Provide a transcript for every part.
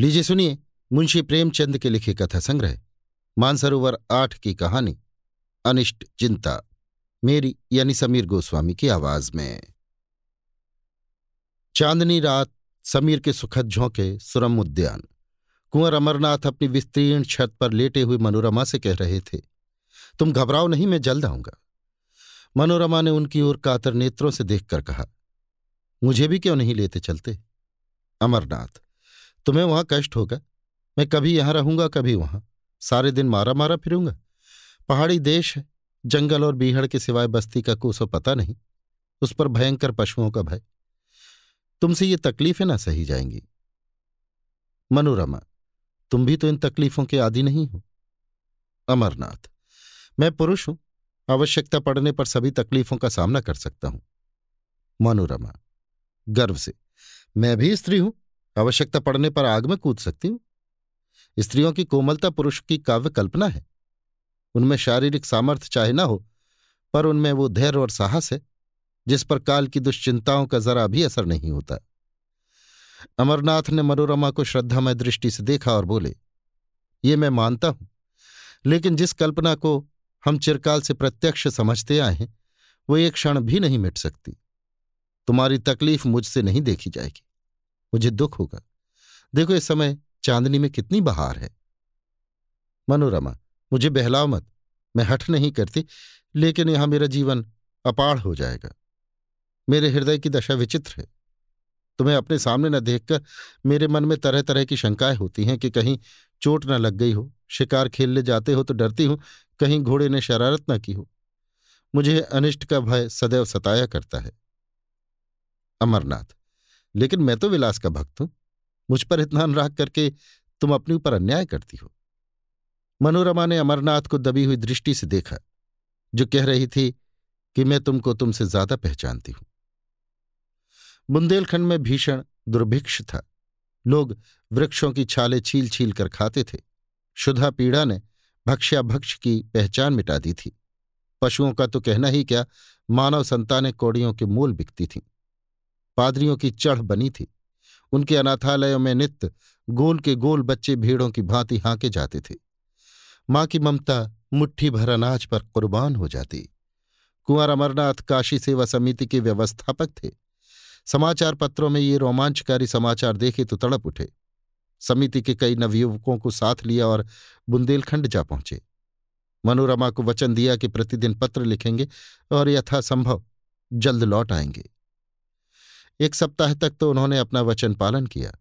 लीजिए सुनिए, मुंशी प्रेमचंद के लिखे कथा संग्रह, मानसरोवर आठ की कहानी, अनिष्ट चिंता, मेरी यानी समीर गोस्वामी की आवाज़ में। चांदनी रात समीर के सुखद झोंके, सुरम उद्यान। कुंवर अमरनाथ अपनी विस्तीर्ण छत पर लेटे हुए मनोरमा से कह रहे थे, तुम घबराओ नहीं, मैं जल्द आऊँगा। मनोरमा ने उनकी ओर कातर नेत्रों से देखकर कहा, मुझे भी क्यों नहीं लेते चलते, अमरनाथ? तुम्हें वहाँ कष्ट होगा। मैं कभी यहाँ रहूँगा, कभी वहाँ। सारे दिन मारा मारा फिरूँगा। पहाड़ी देश है। जंगल और बीहड़ के सिवाय बस्ती का कोसो पता नहीं। उस पर भयंकर पशुओं का भय। तुमसे ये तकलीफें ना सही जाएँगी। मनोरमा, तुम भी तो इन तकलीफों के आदि नहीं हो। अमरनाथ, मैं पुरुष हूँ। आवश्यकता पड़ने पर सभी तकलीफों का सामना कर सकता हूँ। मनोरमा, गर्व से, मैं भी स्त्री हूँ। आवश्यकता पड़ने पर आग में कूद सकती हूँ। स्त्रियों की कोमलता पुरुष की काव्य कल्पना है। उनमें शारीरिक सामर्थ्य चाहे ना हो, पर उनमें वो धैर्य और साहस है, जिस पर काल की दुश्चिंताओं का जरा भी असर नहीं होता। अमरनाथ ने मनोरमा को श्रद्धामय दृष्टि से देखा और बोले, ये मैं मानता हूँ, लेकिन जिस कल्पना को हम चिरकाल से प्रत्यक्ष समझते आए हैं, वो एक क्षण भी नहीं मिट सकती। तुम्हारी तकलीफ़ मुझसे नहीं देखी जाएगी। मुझे दुख होगा। देखो इस समय चांदनी में कितनी बहार है। मनोरमा, मुझे बहलाव मत, मैं हठ नहीं करती, लेकिन यहाँ मेरा जीवन अपाढ़ हो जाएगा। मेरे हृदय की दशा विचित्र है। तुम्हें अपने सामने न देखकर मेरे मन में तरह तरह की शंकाएँ होती हैं कि कहीं चोट न लग गई हो, शिकार खेलने जाते हो तो डरती हूँ, कहीं घोड़े ने शरारत न की हो। मुझे अनिष्ट का भय सदैव सताया करता है। अमरनाथ लेकिन मैं तो विलास का भक्त हूँ। मुझ पर इतना अनुराग करके तुम अपने ऊपर अन्याय करती हो। मनोरमा ने अमरनाथ को दबी हुई दृष्टि से देखा, जो कह रही थी कि मैं तुमको तुमसे ज़्यादा पहचानती हूँ। बुंदेलखंड में भीषण दुर्भिक्ष था। लोग वृक्षों की छाले छील छील कर खाते थे। शुद्धा पीड़ा ने भक्ष्याभक्ष की पहचान मिटा दी थी। पशुओं का तो कहना ही क्या, मानव संतानें कौड़ियों के मूल बिकती थीं। पादरियों की चढ़ बनी थी। उनके अनाथालयों में नित्य गोल के गोल बच्चे भीड़ों की भांति हाँके जाते थे। माँ की ममता मुट्ठी भर अनाज पर कुर्बान हो जाती। कुंवर अमरनाथ काशी सेवा समिति के व्यवस्थापक थे। समाचार पत्रों में ये रोमांचकारी समाचार देखे तो तड़प उठे। समिति के कई नवयुवकों को साथ लिया और बुंदेलखंड जा पहुँचे। मनोरमा को वचन दिया कि प्रतिदिन पत्र लिखेंगे और यथासंभव जल्द लौट आएँगे। एक सप्ताह तक तो उन्होंने अपना वचन पालन किया,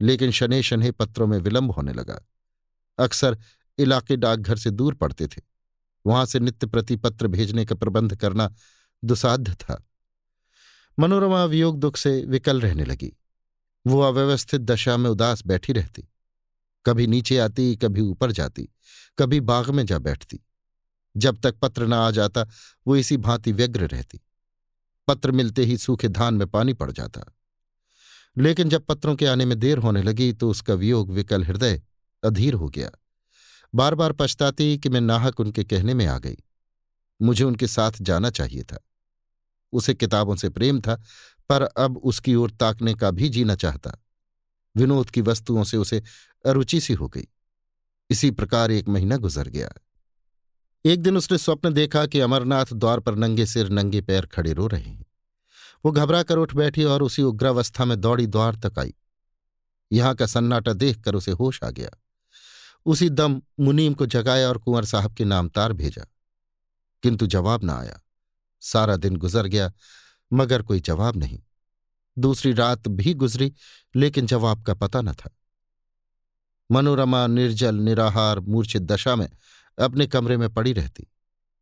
लेकिन शनि शनि पत्रों में विलंब होने लगा। अक्सर इलाके डाकघर से दूर पड़ते थे। वहाँ से नित्य प्रति पत्र भेजने का प्रबंध करना दुसाध्य था। मनोरमा वियोग दुख से विकल रहने लगी। वो अव्यवस्थित दशा में उदास बैठी रहती। कभी नीचे आती, कभी ऊपर जाती, कभी बाग में जा बैठती। जब तक पत्र न आ जाता, वो इसी भांति व्यग्र रहती। पत्र मिलते ही सूखे धान में पानी पड़ जाता। लेकिन जब पत्रों के आने में देर होने लगी तो उसका वियोग विकल हृदय अधीर हो गया। बार बार पछताती कि मैं नाहक उनके कहने में आ गई। मुझे उनके साथ जाना चाहिए था। उसे किताबों से प्रेम था, पर अब उसकी ओर ताकने का भी जीना चाहता। विनोद की वस्तुओं से उसे अरुचि सी हो गई। इसी प्रकार एक महीना गुजर गया। एक दिन उसने स्वप्न देखा कि अमरनाथ द्वार पर नंगे सिर नंगे पैर खड़े रो रहे हैं। वो घबरा कर उठ बैठी और उसी उग्रावस्था में दौड़ी द्वार तक आई। यहाँ का सन्नाटा देखकर उसे होश आ गया। उसी दम मुनीम को जगाया और कुंवर साहब के नाम तार भेजा। किंतु जवाब न आया। सारा दिन गुजर गया, मगर कोई जवाब नहीं। दूसरी रात भी गुजरी, लेकिन जवाब का पता न था। मनोरमा, निर्जल, निराहार, मूर्छित दशा में अपने कमरे में पड़ी रहती,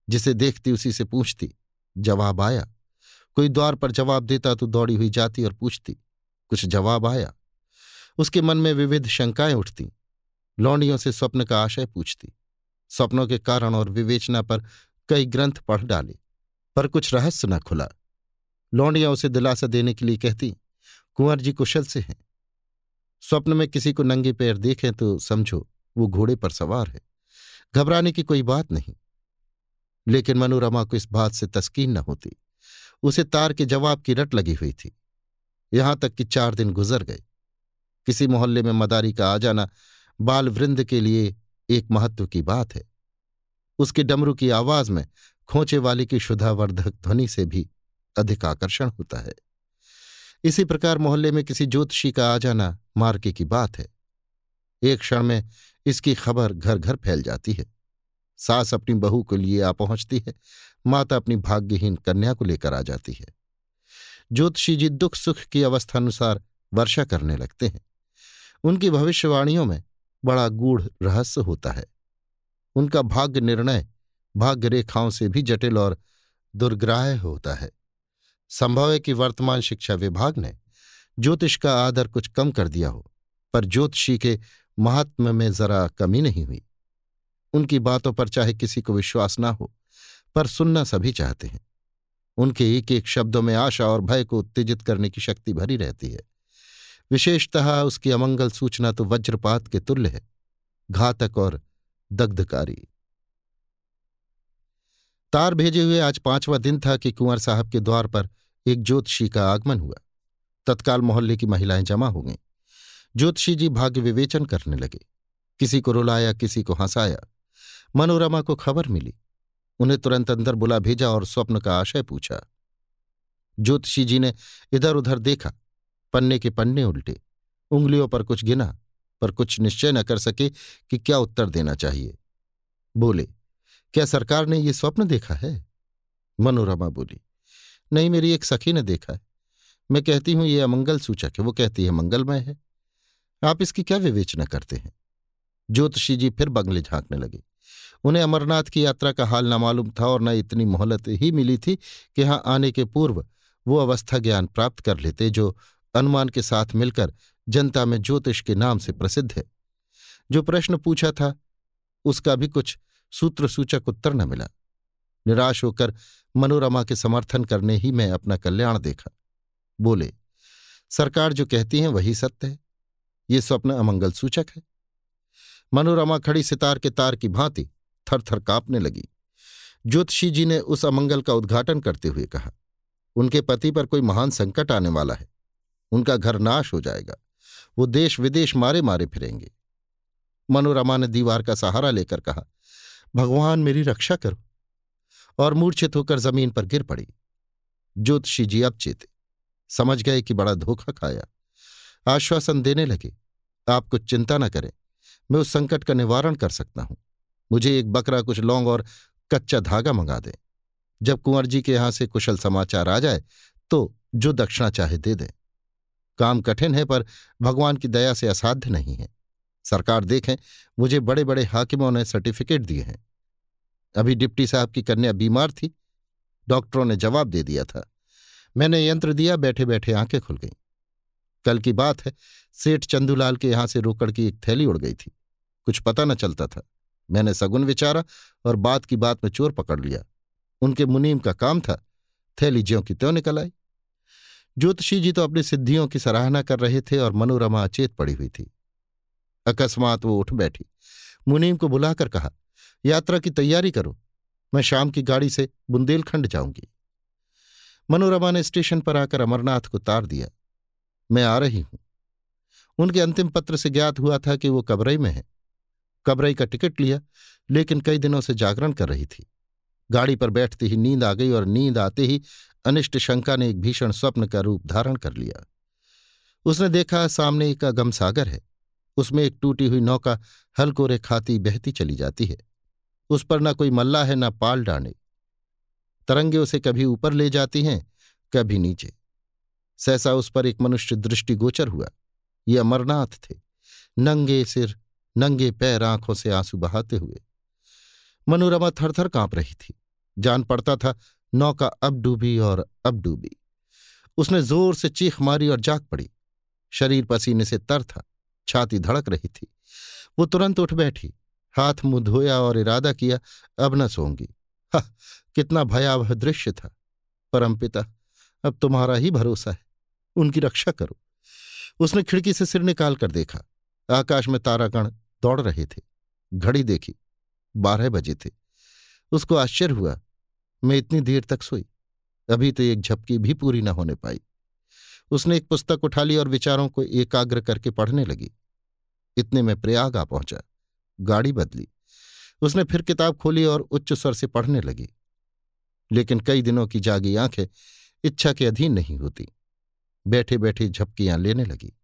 जिसे देखती उसी से पूछती, जवाब आया। कोई द्वार पर जवाब देता तो दौड़ी हुई जाती और पूछती, कुछ जवाब आया। उसके मन में विविध शंकाएँ उठती, लौंडियों से स्वप्न का आशय पूछती, स्वप्नों के कारण और विवेचना पर कई ग्रंथ पढ़ डाले, पर कुछ रहस्य न खुला। लौंडियाँ उसे दिलासा देने के लिए कहती, कुंवर जी कुशल से हैं। स्वप्न में किसी को नंगे पैर देखें तो समझो, वो घोड़े पर सवार है। घबराने की कोई बात नहीं। लेकिन मनोरमा को इस बात से तस्कीन न होती। उसे तार के जवाब की रट लगी हुई थी। यहाँ तक कि चार दिन गुजर गए। किसी मोहल्ले में मदारी का आ जाना बाल वृंद के लिए एक महत्व की बात है। उसके डमरू की आवाज़ में खोचे वाले की शुद्धावर्धक ध्वनि से भी अधिक आकर्षण होता है। इसी प्रकार मोहल्ले में किसी ज्योतिषी का आ जाना मार्के की बात है। एक क्षण में इसकी खबर घर घर फैल जाती है। सास अपनी बहू को लिए आ पहुँचती है, माता अपनी भाग्यहीन कन्या को लेकर आ जाती है। ज्योतिषी जी दुख सुख की अवस्था अनुसार वर्षा करने लगते हैं। उनकी भविष्यवाणियों में बड़ा गूढ़ रहस्य होता है। उनका भाग्य निर्णय भाग्य रेखाओं से भी जटिल और दुर्ग्राह्य होता है। संभव है कि वर्तमान शिक्षा विभाग ने ज्योतिष का आदर कुछ कम कर दिया हो, पर ज्योतिषी के महात्म में जरा कमी नहीं हुई। उनकी बातों पर चाहे किसी को विश्वास ना हो, पर सुनना सभी चाहते हैं। उनके एक एक शब्दों में आशा और भय को उत्तेजित करने की शक्ति भरी रहती है। विशेषतः उसकी अमंगल सूचना तो वज्रपात के तुल्य है, घातक और दग्धकारी। तार भेजे हुए आज पांचवा दिन था कि कुंवर साहब के द्वार पर एक ज्योतिषी का आगमन हुआ। तत्काल मोहल्ले की महिलाएँ जमा हो गईं। ज्योतिषी जी भाग्य विवेचन करने लगे। किसी को रुलाया, किसी को हंसाया। मनोरमा को खबर मिली। उन्हें तुरंत अंदर बुला भेजा और स्वप्न का आशय पूछा। ज्योतिषी जी ने इधर उधर देखा। पन्ने के पन्ने उल्टे। उंगलियों पर कुछ गिना पर कुछ निश्चय न कर सके कि क्या उत्तर देना चाहिए। बोले, क्या सरकार ने ये स्वप्न देखा है? मनोरमा बोली, नहीं, मेरी एक सखी ने देखा है। मैं कहती हूँ, ये अमंगल सूचक है। वो कहती है, मंगलमय है। आप इसकी क्या विवेचना करते हैं? ज्योतिषी जी फिर बंगले झांकने लगे। उन्हें अमरनाथ की यात्रा का हाल न मालूम था और न इतनी मोहलत ही मिली थी कि यहाँ आने के पूर्व वो अवस्था ज्ञान प्राप्त कर लेते जो अनुमान के साथ मिलकर जनता में ज्योतिष के नाम से प्रसिद्ध है। जो प्रश्न पूछा था, उसका भी कुछ सूत्र सूचक उत्तर न मिला। निराश होकर मनोरमा के समर्थन करने ही मैं अपना कल्याण देखा। बोले, सरकार जो कहती है वही सत्य है। ये स्वप्न अमंगल सूचक है। मनोरमा खड़ी सितार के तार की भांति थर थर कांपने लगी। ज्योतिषी जी ने उस अमंगल का उद्घाटन करते हुए कहा, उनके पति पर कोई महान संकट आने वाला है। उनका घर नाश हो जाएगा। वो देश विदेश मारे मारे फिरेंगे। मनोरमा ने दीवार का सहारा लेकर कहा, भगवान मेरी रक्षा करो। और मूर्छित होकर ज़मीन पर गिर पड़ी। ज्योतिषी जी अब चेते। समझ गए कि बड़ा धोखा खाया। आश्वासन देने लगे, आप कुछ चिंता न करें, मैं उस संकट का निवारण कर सकता हूँ। मुझे एक बकरा, कुछ लौंग और कच्चा धागा मंगा दें। जब कुंवर जी के यहाँ से कुशल समाचार आ जाए तो जो दक्षिणा चाहे दे दें। काम कठिन है, पर भगवान की दया से असाध्य नहीं है। सरकार देखें, मुझे बड़े बड़े हाकिमों ने सर्टिफिकेट दिए हैं। अभी डिप्टी साहब की कन्या बीमार थी। डॉक्टरों ने जवाब दे दिया था। मैंने यंत्र दिया बैठे बैठे आँखें खुल गईं। कल की बात है, सेठ चंदूलाल के यहाँ से रोकड़ की एक थैली उड़ गई थी। कुछ पता न चलता था। मैंने सगुन विचारा और बात की बात में चोर पकड़ लिया। उनके मुनीम का काम था, थैली ज्यों की त्यों निकल आई। ज्योतिषी जी तो अपनी सिद्धियों की सराहना कर रहे थे और मनोरमा अचेत पड़ी हुई थी। अकस्मात वो उठ बैठी। मुनीम को बुलाकर कहा, यात्रा की तैयारी करो। मैं शाम की गाड़ी से बुंदेलखंड जाऊँगी। मनोरमा ने स्टेशन पर आकर अमरनाथ को तार दिया। मैं आ रही हूँ। उनके अंतिम पत्र से ज्ञात हुआ था कि वो कबरई में है। कबरई का टिकट लिया, लेकिन कई दिनों से जागरण कर रही थी। गाड़ी पर बैठते ही नींद आ गई और नींद आते ही अनिष्ट शंका ने एक भीषण स्वप्न का रूप धारण कर लिया। उसने देखा, सामने एक अगम सागर है। उसमें एक टूटी हुई नौका हलकोरे खाती बहती चली जाती है। उस पर न कोई मल्ला है, न पाल डांडे। तरंगे उसे कभी ऊपर ले जाती हैं, कभी नीचे। सहसा उस पर एक मनुष्य दृष्टिगोचर हुआ। ये अमरनाथ थे। नंगे सिर, नंगे पैर आँखों से आँसू बहाते हुए। मनोरमा थरथर काँप रही थी। जान पड़ता था, नौका अब डूबी और अब डूबी। उसने ज़ोर से चीख मारी और जाग पड़ी। शरीर पसीने से तर था, छाती धड़क रही थी। वो तुरंत उठ बैठी। हाथ मुँह धोया और इरादा किया, अब न सोंगी। हा कितना भयावह दृश्य था। परमपिता, अब तुम्हारा ही भरोसा है। उनकी रक्षा करो। उसने खिड़की से सिर निकाल कर देखा। आकाश में तारागण दौड़ रहे थे। घड़ी देखी। बारह बजे थे। उसको आश्चर्य हुआ। मैं इतनी देर तक सोई। अभी तो एक झपकी भी पूरी न होने पाई। उसने एक पुस्तक उठा ली और विचारों को एकाग्र करके पढ़ने लगी। इतने में प्रयाग आ पहुँचा। गाड़ी बदली। उसने फिर किताब खोली और उच्च स्वर से पढ़ने लगी। लेकिन कई दिनों की जागी आँखें इच्छा के अधीन नहीं होती। बैठे बैठे झपकियाँ लेने लगी।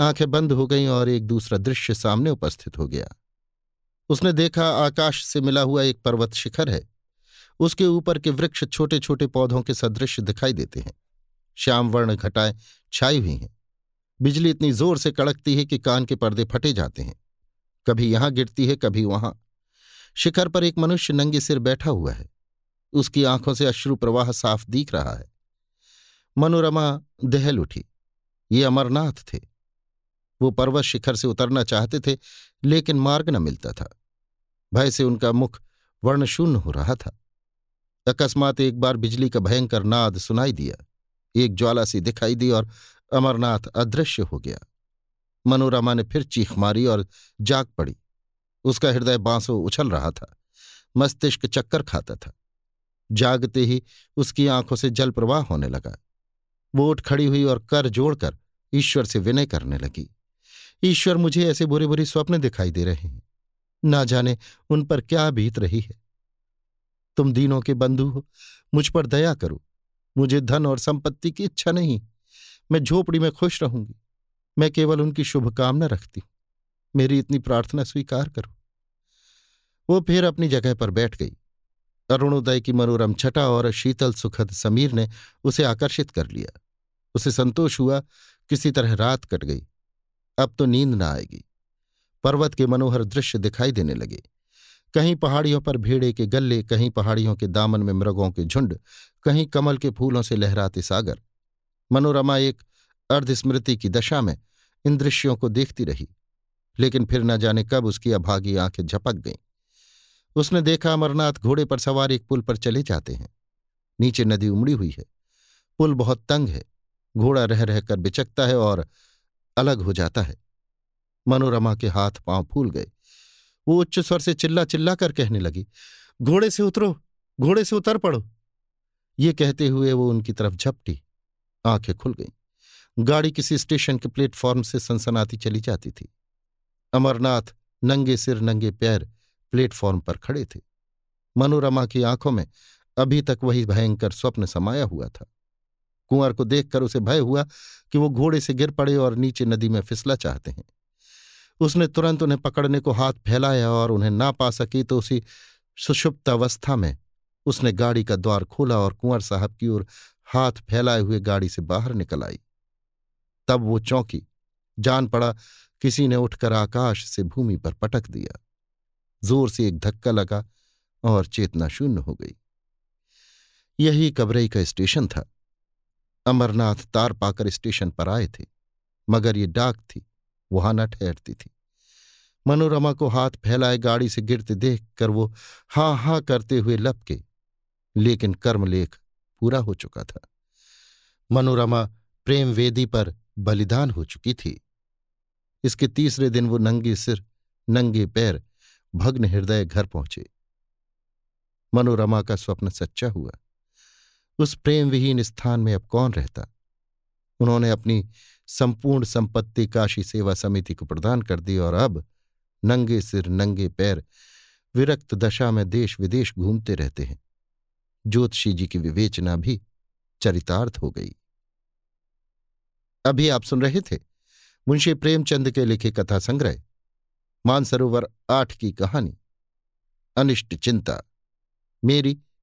आँखें बंद हो गईं और एक दूसरा दृश्य सामने उपस्थित हो गया। उसने देखा आकाश से मिला हुआ एक पर्वत शिखर है। उसके ऊपर के वृक्ष छोटे छोटे पौधों के सदृश दिखाई देते हैं। श्याम वर्ण घटाएँ छाई हुई हैं। बिजली इतनी ज़ोर से कड़कती है कि कान के पर्दे फटे जाते हैं। कभी यहाँ गिरती है, कभी वहाँ। शिखर पर एक मनुष्य नंगे सिर बैठा हुआ है। उसकी आँखों से अश्रु प्रवाह साफ़ दिख रहा है। मनोरमा दहल उठी। ये अमरनाथ थे। वो पर्वत शिखर से उतरना चाहते थे, लेकिन मार्ग न मिलता था। भय से उनका मुख वर्णशून्य हो रहा था। अकस्मात एक बार बिजली का भयंकर नाद सुनाई दिया। एक ज्वाला सी दिखाई दी और अमरनाथ अदृश्य हो गया। मनोरमा ने फिर चीख मारी और जाग पड़ी। उसका हृदय बांसों उछल रहा था। मस्तिष्क चक्कर खाता था। जागते ही उसकी आँखों से जल प्रवाह होने लगा। वो उठ खड़ी हुई और कर जोड़कर ईश्वर से विनय करने लगी। ईश्वर मुझे ऐसे बुरे बुरे स्वप्न दिखाई दे रहे हैं। ना जाने उन पर क्या बीत रही है। तुम दीनों के बंधु हो। मुझ पर दया करो। मुझे धन और संपत्ति की इच्छा नहीं। मैं झोपड़ी में खुश रहूँगी। मैं केवल उनकी शुभकामना रखती हूँ। मेरी इतनी प्रार्थना स्वीकार करो। वो फिर अपनी जगह पर बैठ गई। अरुणोदय की मनोरम छटा और शीतल सुखद समीर ने उसे आकर्षित कर लिया। उसे संतोष हुआ, किसी तरह रात कट गई। अब तो नींद न आएगी। पर्वत के मनोहर दृश्य दिखाई देने लगे। कहीं पहाड़ियों पर भेड़े के गल्ले कहीं पहाड़ियों के दामन में मृगों के झुंड, कहीं कमल के फूलों से लहराते सागर। मनोरमा एक अर्धस्मृति की दशा में इन दृश्यों को देखती रही, लेकिन फिर न जाने कब उसकी अभागी आँखें झपक गईं। उसने देखा अमरनाथ घोड़े पर सवार एक पुल पर चले जाते हैं। नीचे नदी उमड़ी हुई है। पुल बहुत तंग है। घोड़ा रह रहकर बिचकता है और अलग हो जाता है। मनोरमा के हाथ पाँव फूल गए। वो उच्च स्वर से चिल्ला चिल्ला कर कहने लगी, घोड़े से उतरो, घोड़े से उतर पड़ो। ये कहते हुए वो उनकी तरफ़ झपटी। आँखें खुल गईं। गाड़ी किसी स्टेशन के प्लेटफॉर्म से सनसनाती चली जाती थी। अमरनाथ नंगे सिर, नंगे पैर प्लेटफॉर्म पर खड़े थे। मनोरमा की आँखों में अभी तक वही भयंकर स्वप्न समाया हुआ था। कुंवर को देखकर उसे भय हुआ कि वो घोड़े से गिर पड़े और नीचे नदी में फिसला चाहते हैं। उसने तुरंत उन्हें पकड़ने को हाथ फैलाया और उन्हें ना पा सकी तो उसी सुषुप्त अवस्था में उसने गाड़ी का द्वार खोला और कुंवर साहब की ओर हाथ फैलाए हुए गाड़ी से बाहर निकल आई। तब वो चौंकी, जान पड़ा किसी ने उठकर आकाश से भूमि पर पटक दिया। ज़ोर से एक धक्का लगा और चेतना शून्य हो गई। यही कबरई का स्टेशन था। अमरनाथ तार पाकर स्टेशन पर आए थे, मगर ये डाक थी, वहाँ न ठहरती थी। मनोरमा को हाथ फैलाए गाड़ी से गिरते देख कर वो हाँ हाँ करते हुए लपके, लेकिन कर्मलेख पूरा हो चुका था। मनोरमा प्रेम वेदी पर बलिदान हो चुकी थी। इसके तीसरे दिन वो नंगे सिर, नंगे पैर, भग्न हृदय घर पहुँचे। मनोरमा का स्वप्न सच्चा हुआ। उस प्रेम विहीन स्थान में अब कौन रहता? उन्होंने अपनी संपूर्ण संपत्ति काशी सेवा समिति को प्रदान कर दी और अब नंगे सिर, नंगे पैर विरक्त दशा में देश विदेश घूमते रहते हैं। ज्योतिषी जी की विवेचना भी चरितार्थ हो गई। अभी आप सुन रहे थे मुंशी प्रेमचंद के लिखे कथा संग्रह, मानसरोवर आठ की कहानी, अनिष्ट चिंता, मेरी